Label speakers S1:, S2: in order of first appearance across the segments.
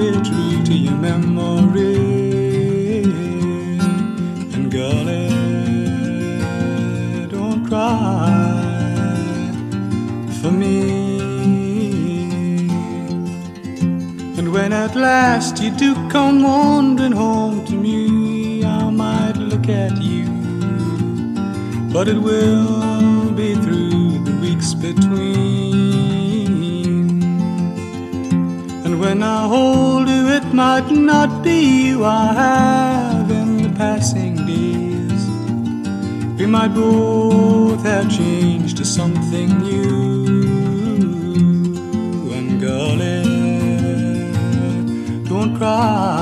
S1: true to your memory. And girlie, eh, don't cry for me. And when at last you do come wandering home to me, I might look at you, but it will be through the weeks between. When I hold you, it might not be you I have in the passing days. We might both have changed to something new. And girlie, eh, don't cry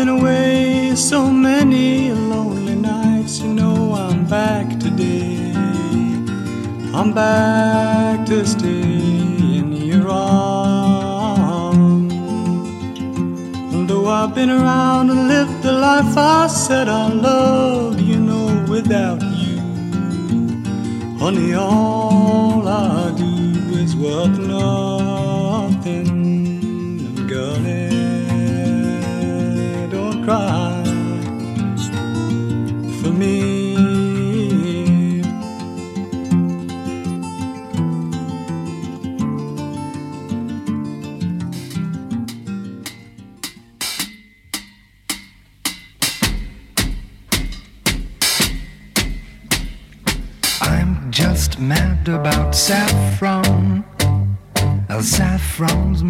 S1: been away so many lonely nights, you know I'm back today. I'm back to stay in your arms. Though I've been around and lived the life I said I loved, you know, without you, honey, all
S2: about saffron. Uh, Saffron's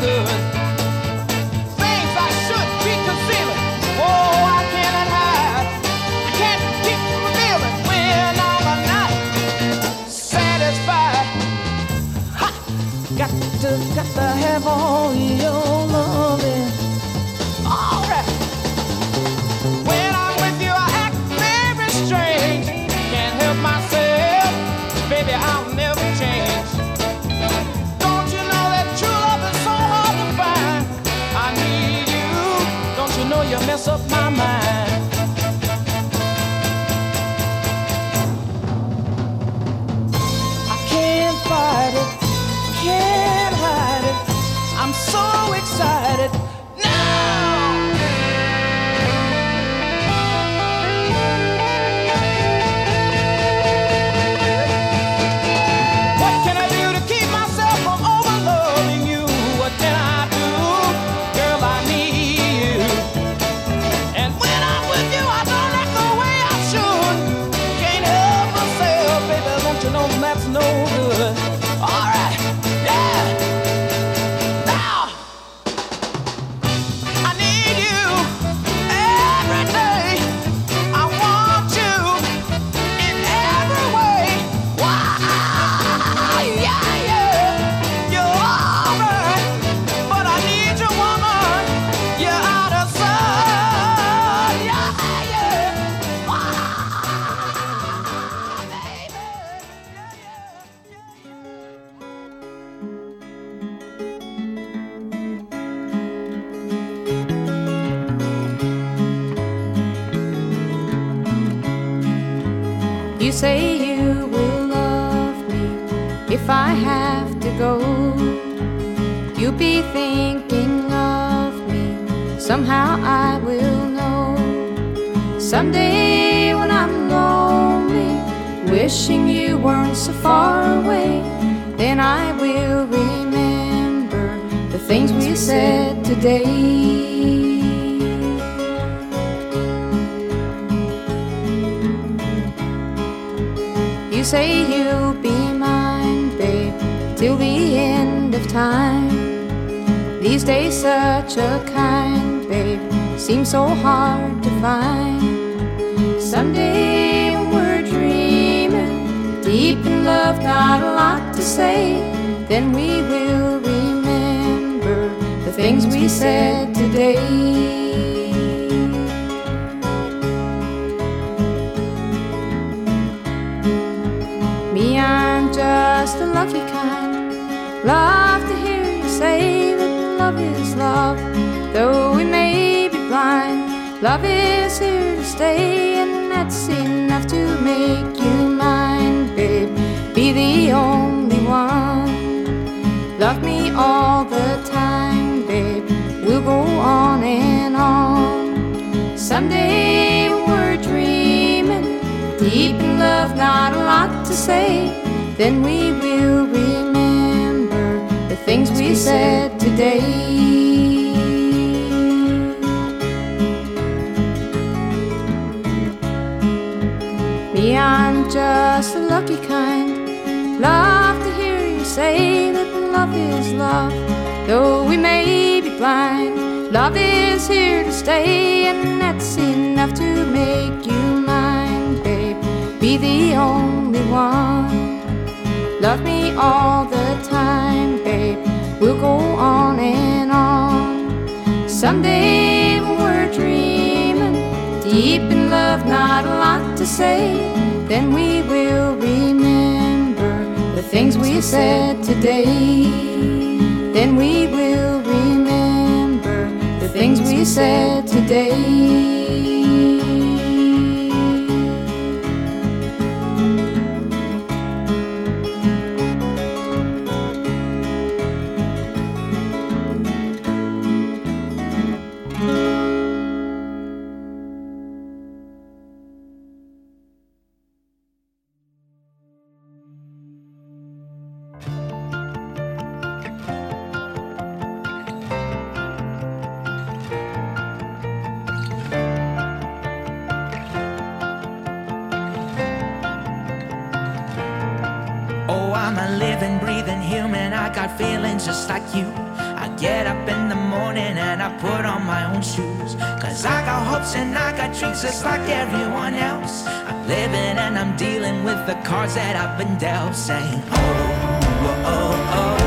S2: good. Somehow I will know. Someday when I'm lonely, wishing you weren't so far away, then I will remember the things we said today. You say you'll be mine, babe, till the end of time. These days, such a kind seem so hard to find. Someday we're dreaming, deep in love, not a lot to say. Then we will remember the things we said today. Me, I'm just the lucky kind. Love to hear you say that love is love, though we may. Love is here to stay, and that's enough
S3: to make you mine, babe.
S4: Be the only one. Love me all the time, babe. We'll go on and on. Someday we're dreaming, deep in love, not a lot to say. Then we will remember the things we said today.
S5: just the lucky kind. Love to hear you say that
S6: love
S5: is love, though we may be blind. Love is here to stay, and that's enough to
S7: make you
S8: mine, babe. Be the only one. Love me all the time, babe. We'll go on and on. Someday we're dreaming deep in love, not a lot to say, then we will remember the
S6: things we said today. Then we will remember the things we said today. Got just like everyone else. I'm living and I'm dealing with the cards that I've been dealt, saying, oh, oh, oh, oh.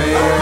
S6: Prayer.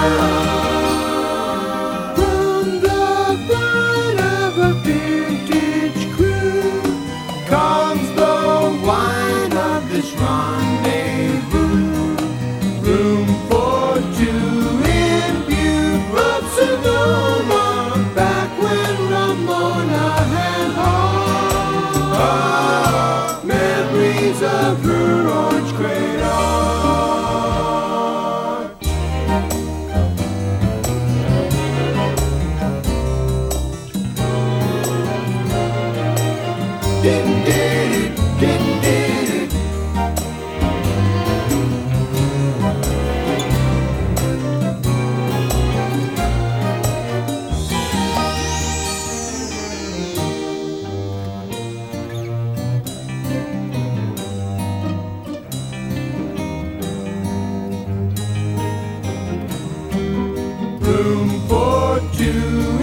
S6: Room for
S9: two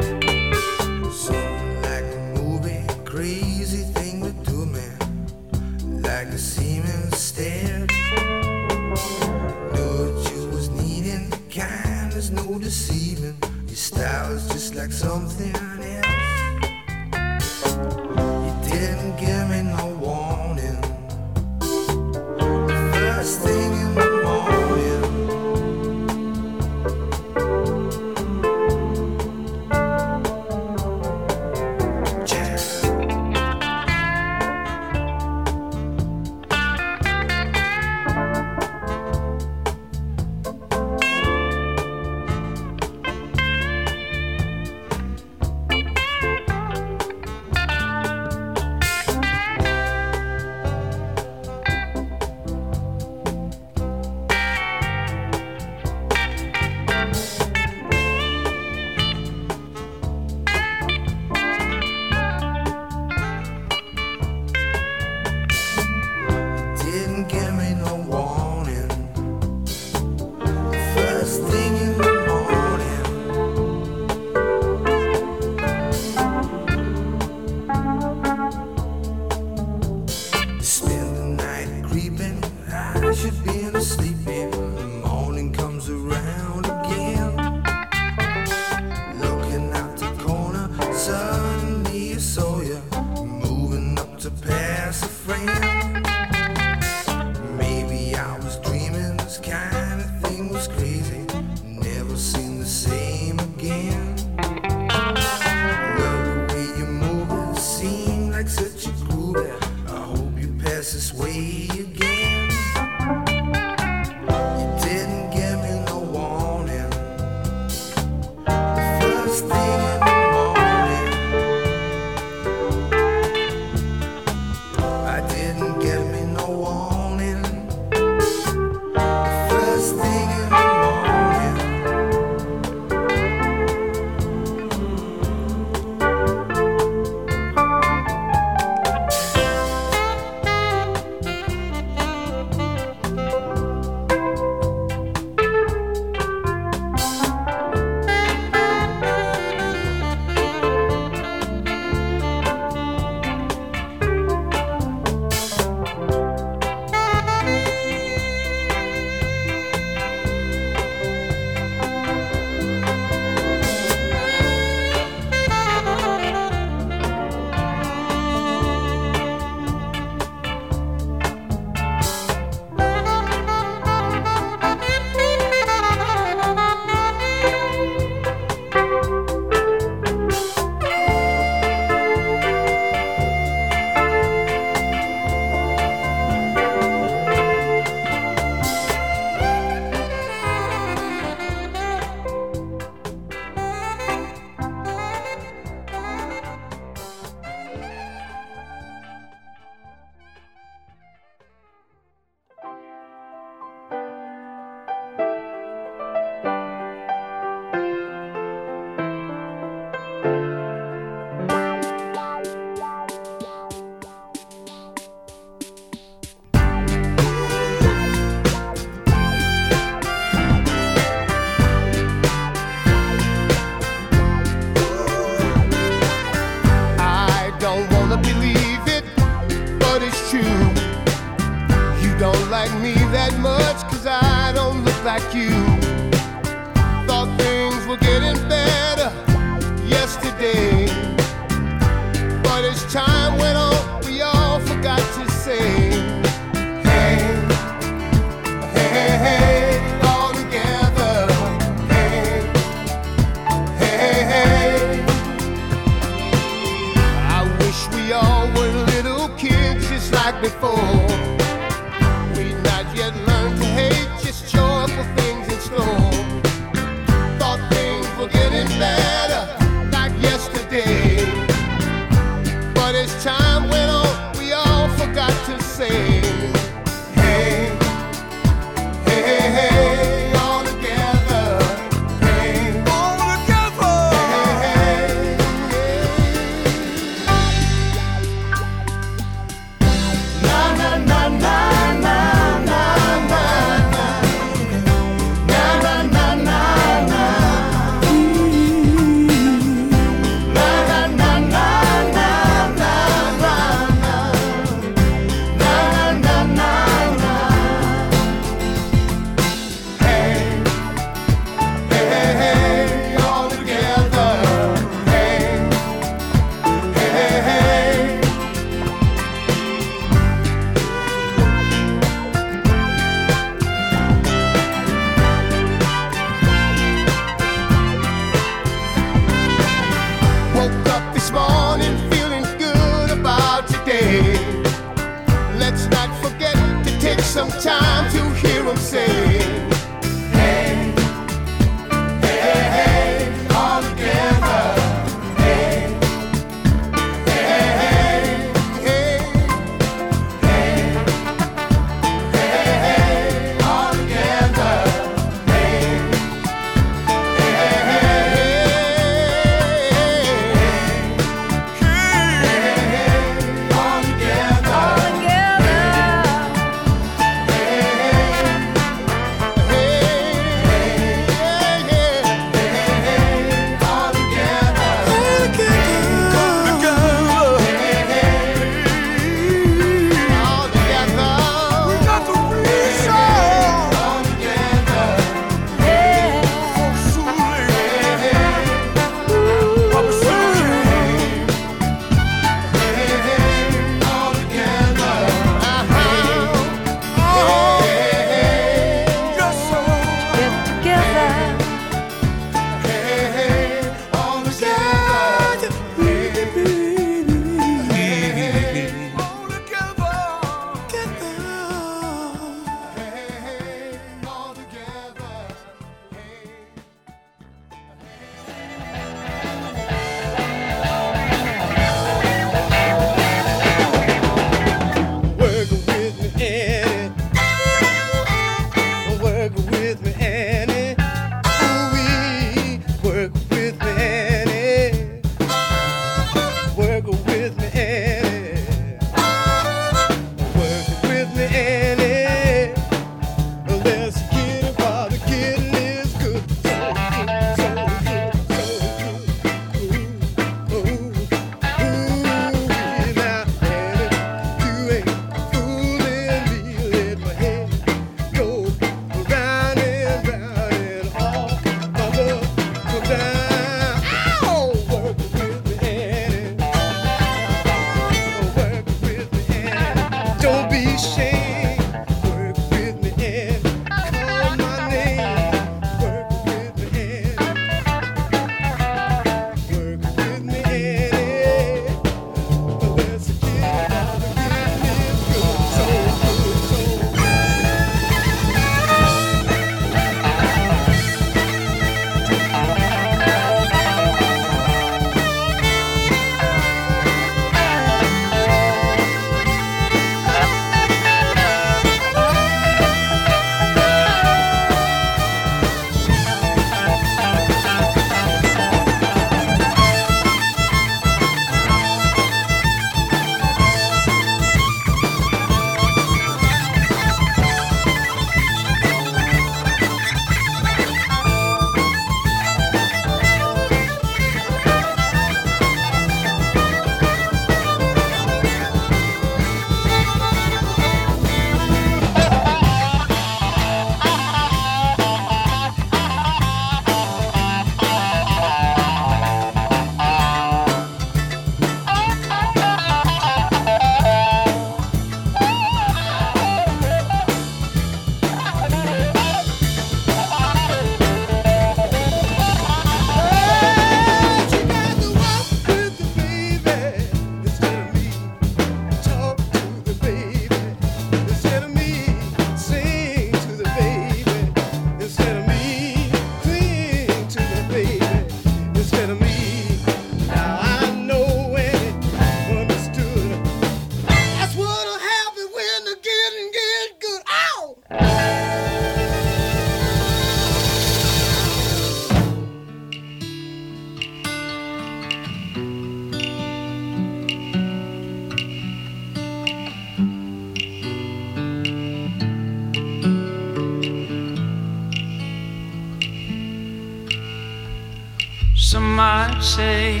S9: say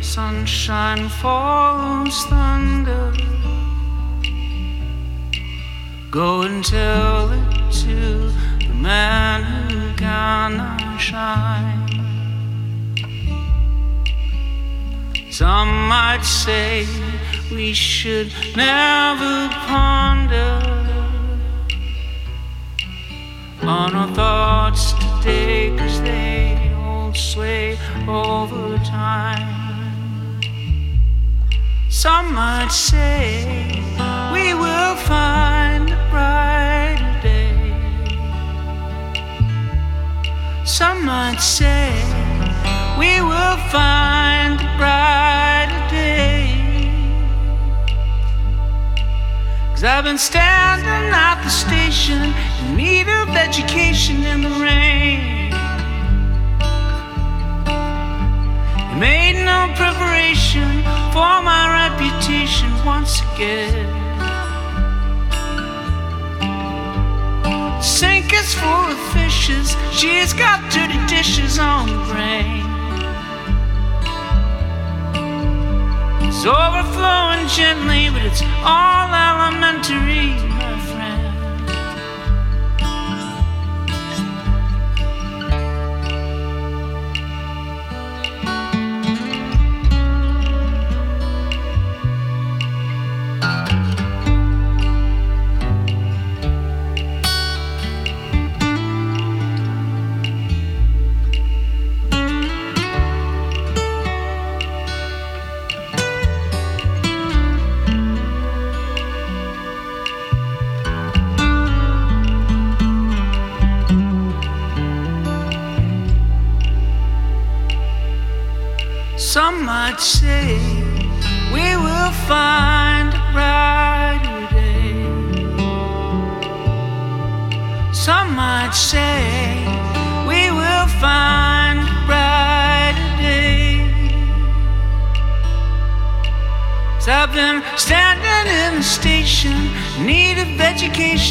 S9: sunshine follows thunder. Go and tell it to the man who cannot shine. Some might say we should never ponder on our thoughts today, cause they over time. Some might say we will find a brighter day. Some might say we will find a brighter day. Cause I've been standing at the station in need of education in the rain. Made no preparation for my reputation once again. Sink is full of fishes, she's got dirty dishes on the brain. It's overflowing gently, but it's all elementary,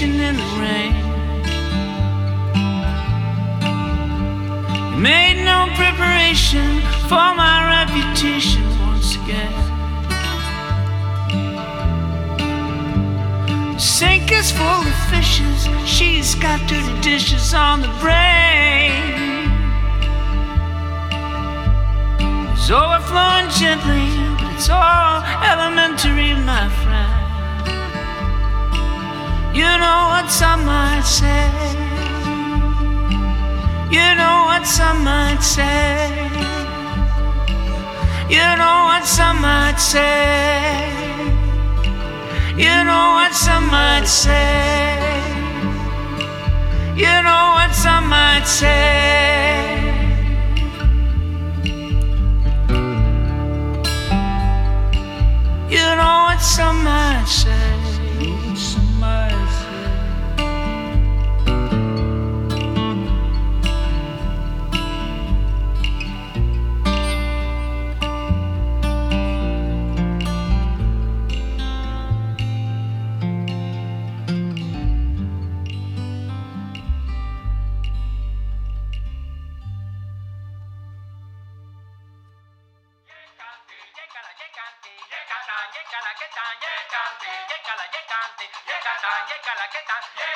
S9: education in the rain. Made no preparation for my reputation once again. Sink is full of fishes, she's got dirty dishes on the brain. It's overflowing gently, but it's all elementary, my friend. You know what some might say. You know what some might say. You know what some might say. You know what some might say. You know what some might say. You know what some might say.
S10: Mama,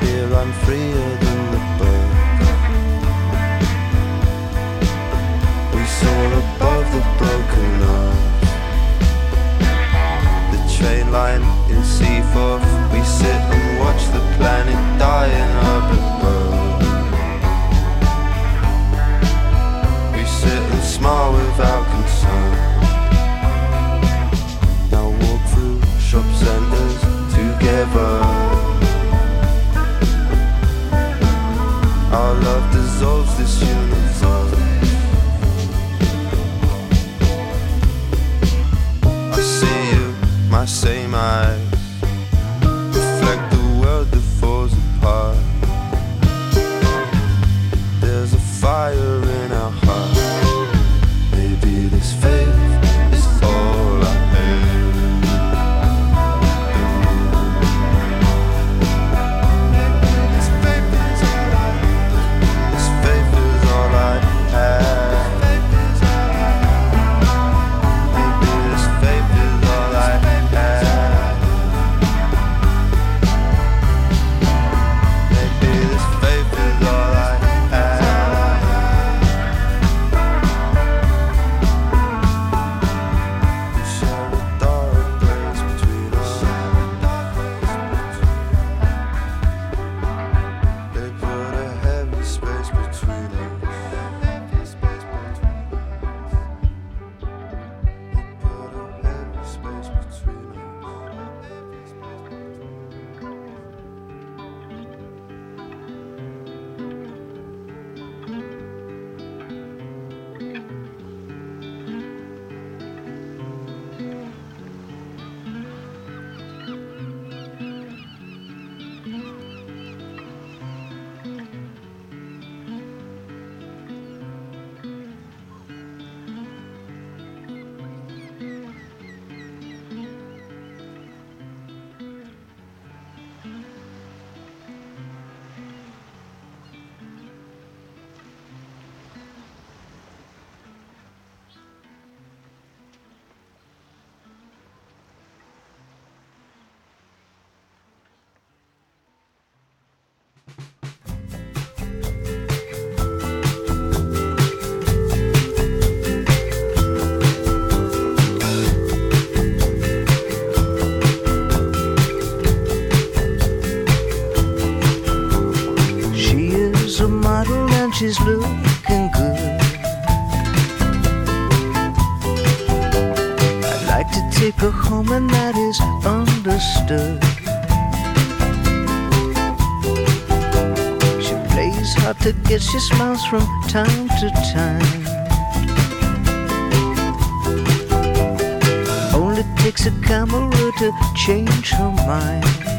S10: Here I'm freer than the bird. We soar above the broken earth. The train line in C4, we sit and watch the planet die in our blue. We sit and smile without concern. Now walk through shop centers together. same eyes. she's looking
S1: good. I'd like to take her home, and that is understood. She plays hard to get, she smiles from time to time. Only takes a camera to change her mind.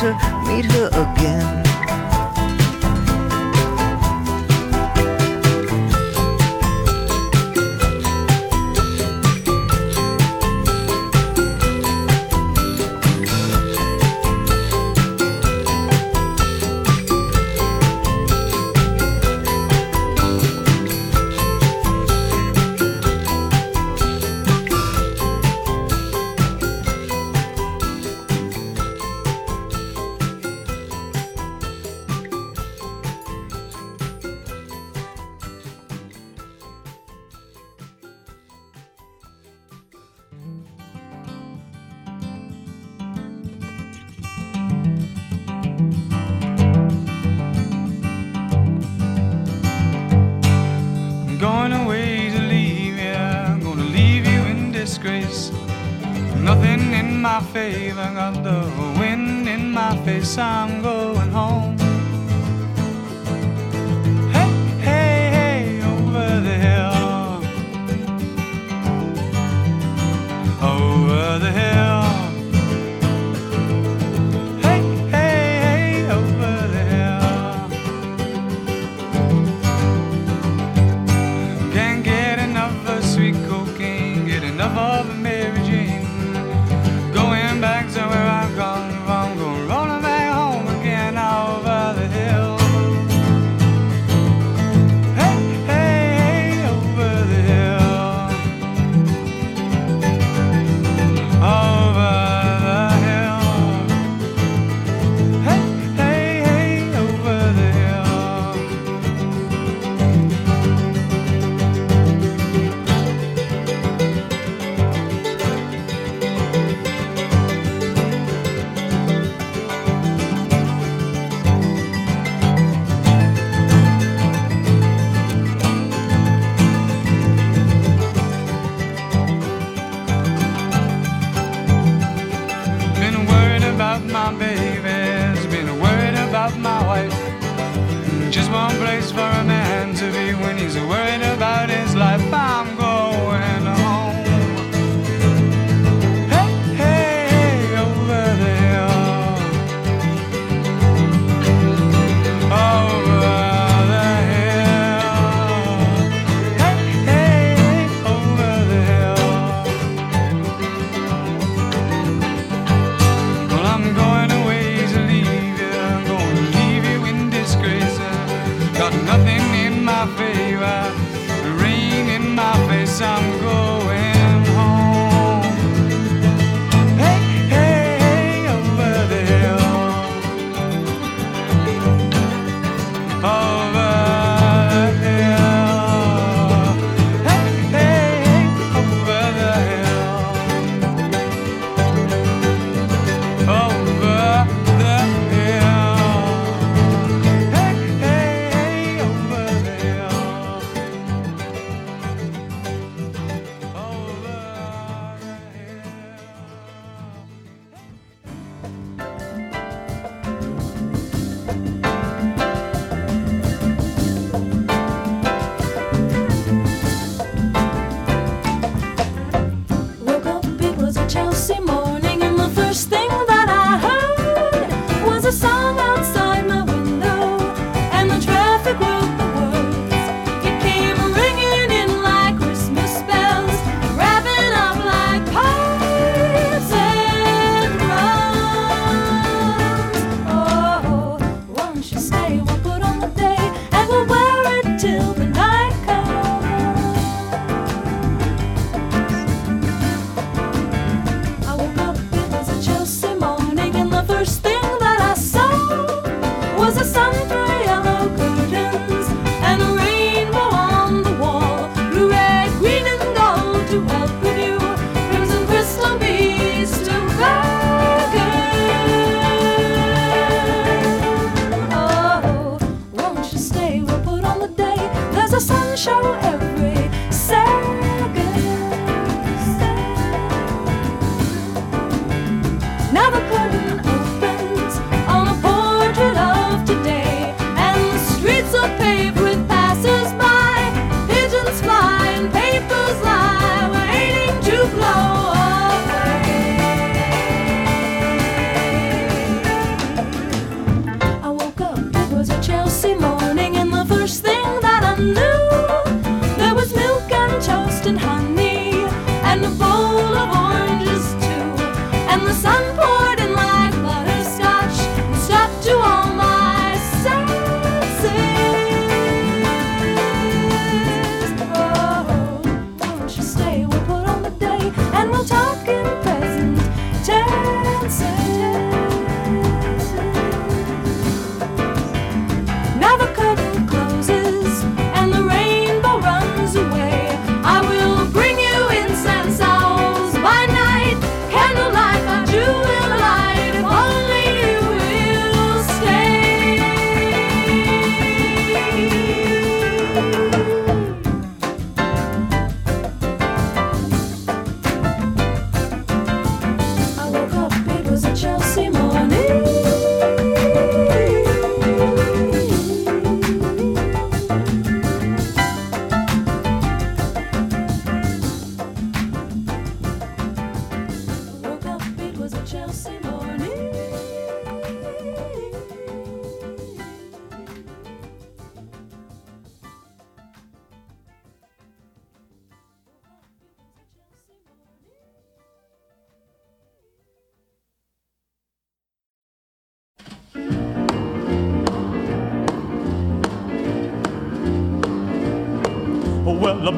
S1: to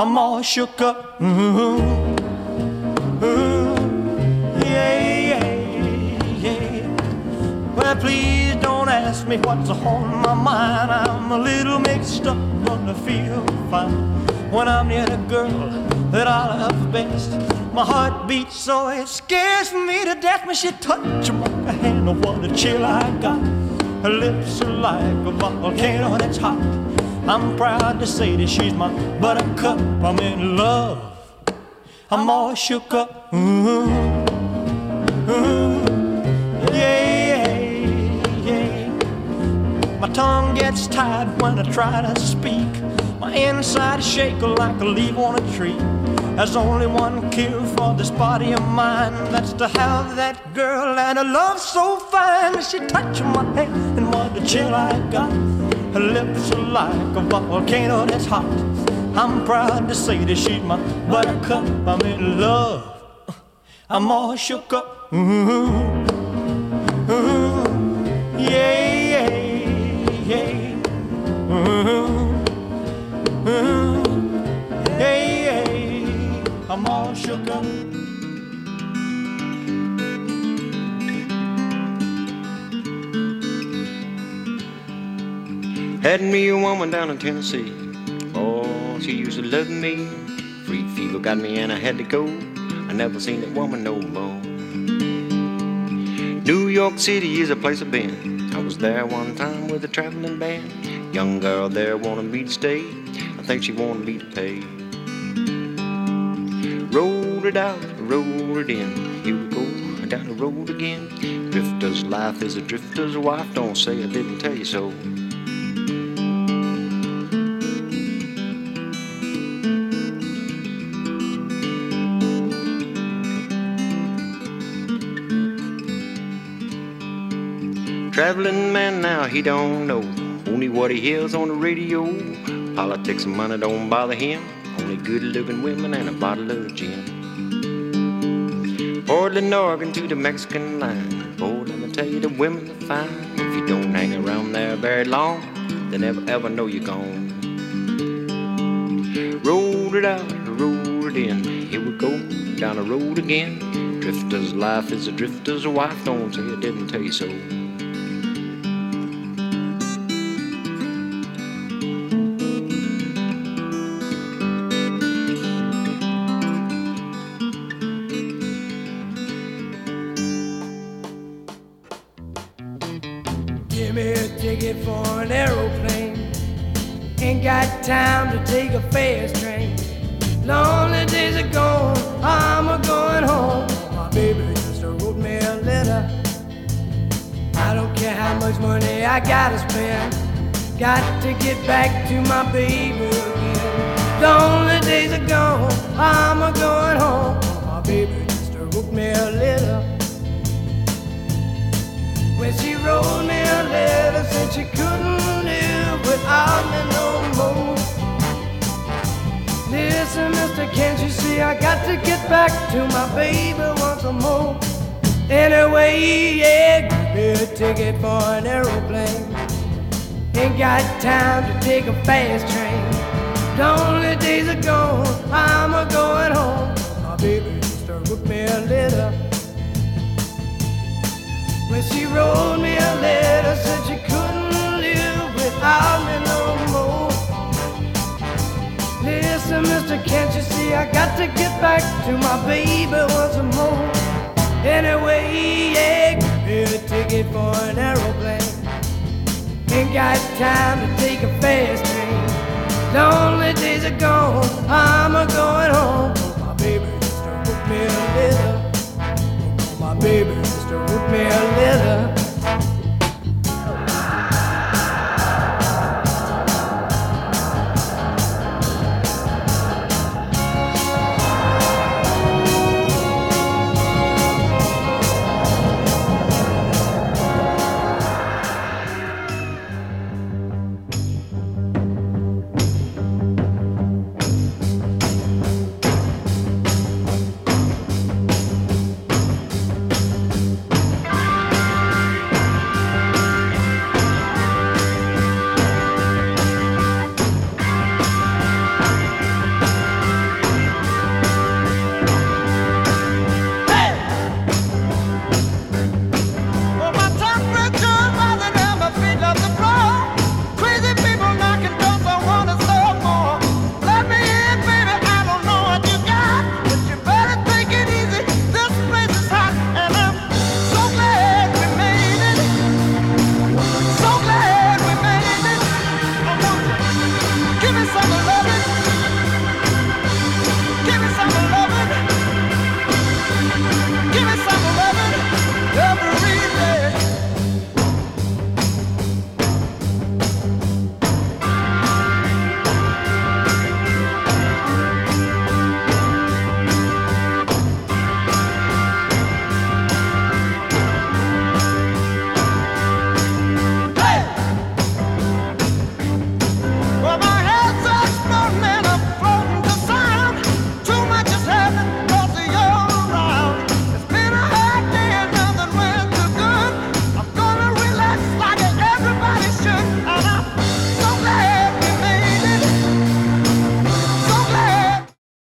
S11: I'm all shook up. Ooh, ooh, yeah, yeah, yeah. Well, please don't ask me what's on my mind. I'm a little mixed up, but I feel fine when I'm near the girl that I love best. My heart beats so it scares me to death when she touches my hand. Oh, what a chill I got. Her lips are like a volcano that's hot. I'm proud to say that she's my buttercup. I'm in love. I'm all shook up. Ooh, ooh, yeah, yeah. My tongue gets tied when I try to speak. My inside shake like a leaf on a tree. There's only one cure for this body of mine. That's to have that girl and a love so fine. She touched my hand and what a chill I got. Her lips are like a volcano that's hot. I'm proud to say that she's my buttercup. I'm in love. I'm all shook up. Ooh, ooh, yeah, yeah, yeah. Ooh, ooh, yeah, yeah. I'm all shook up.
S12: Had me a woman down in Tennessee. Oh, she used to love me. Free fever got me and I had to go. I never seen that woman no more. New York City is a place I've been. I was there one time with a traveling band. Young girl there wanted me to stay. I think she wanted me to pay. Rolled it out, rolled it in. Here we go, down the road again. Drifter's life is a drifter's wife. Don't say I didn't tell you so. Traveling man now, he don't know only what he hears on the radio. Politics and money don't bother him. Only good looking women and a bottle of gin. Portland, Oregon to the Mexican line. Boy, let me tell you, the women are fine. If you don't hang around there very long, they never ever know you're gone. Rolled it out, rolled it in. Here we go, down the road again. Drifter's life is a drifter's wife. Don't say I didn't tell you so.
S13: I got to get back to my baby once more? Anyway, yeah, give me a ticket for an aeroplane. Ain't got time to take a fast train. Lonely days are gone, I'm a going home. My baby just wrote me a letter. When she wrote me a letter, said she couldn't live without me Listen, mister, can't you see I got to get back to my baby once more? Anyway, yeah, me a ticket for an aeroplane. Ain't got time to take a fast train. Lonely days are gone, I'm a going home. My baby just wrote me a letter. My baby just wrote me a letter.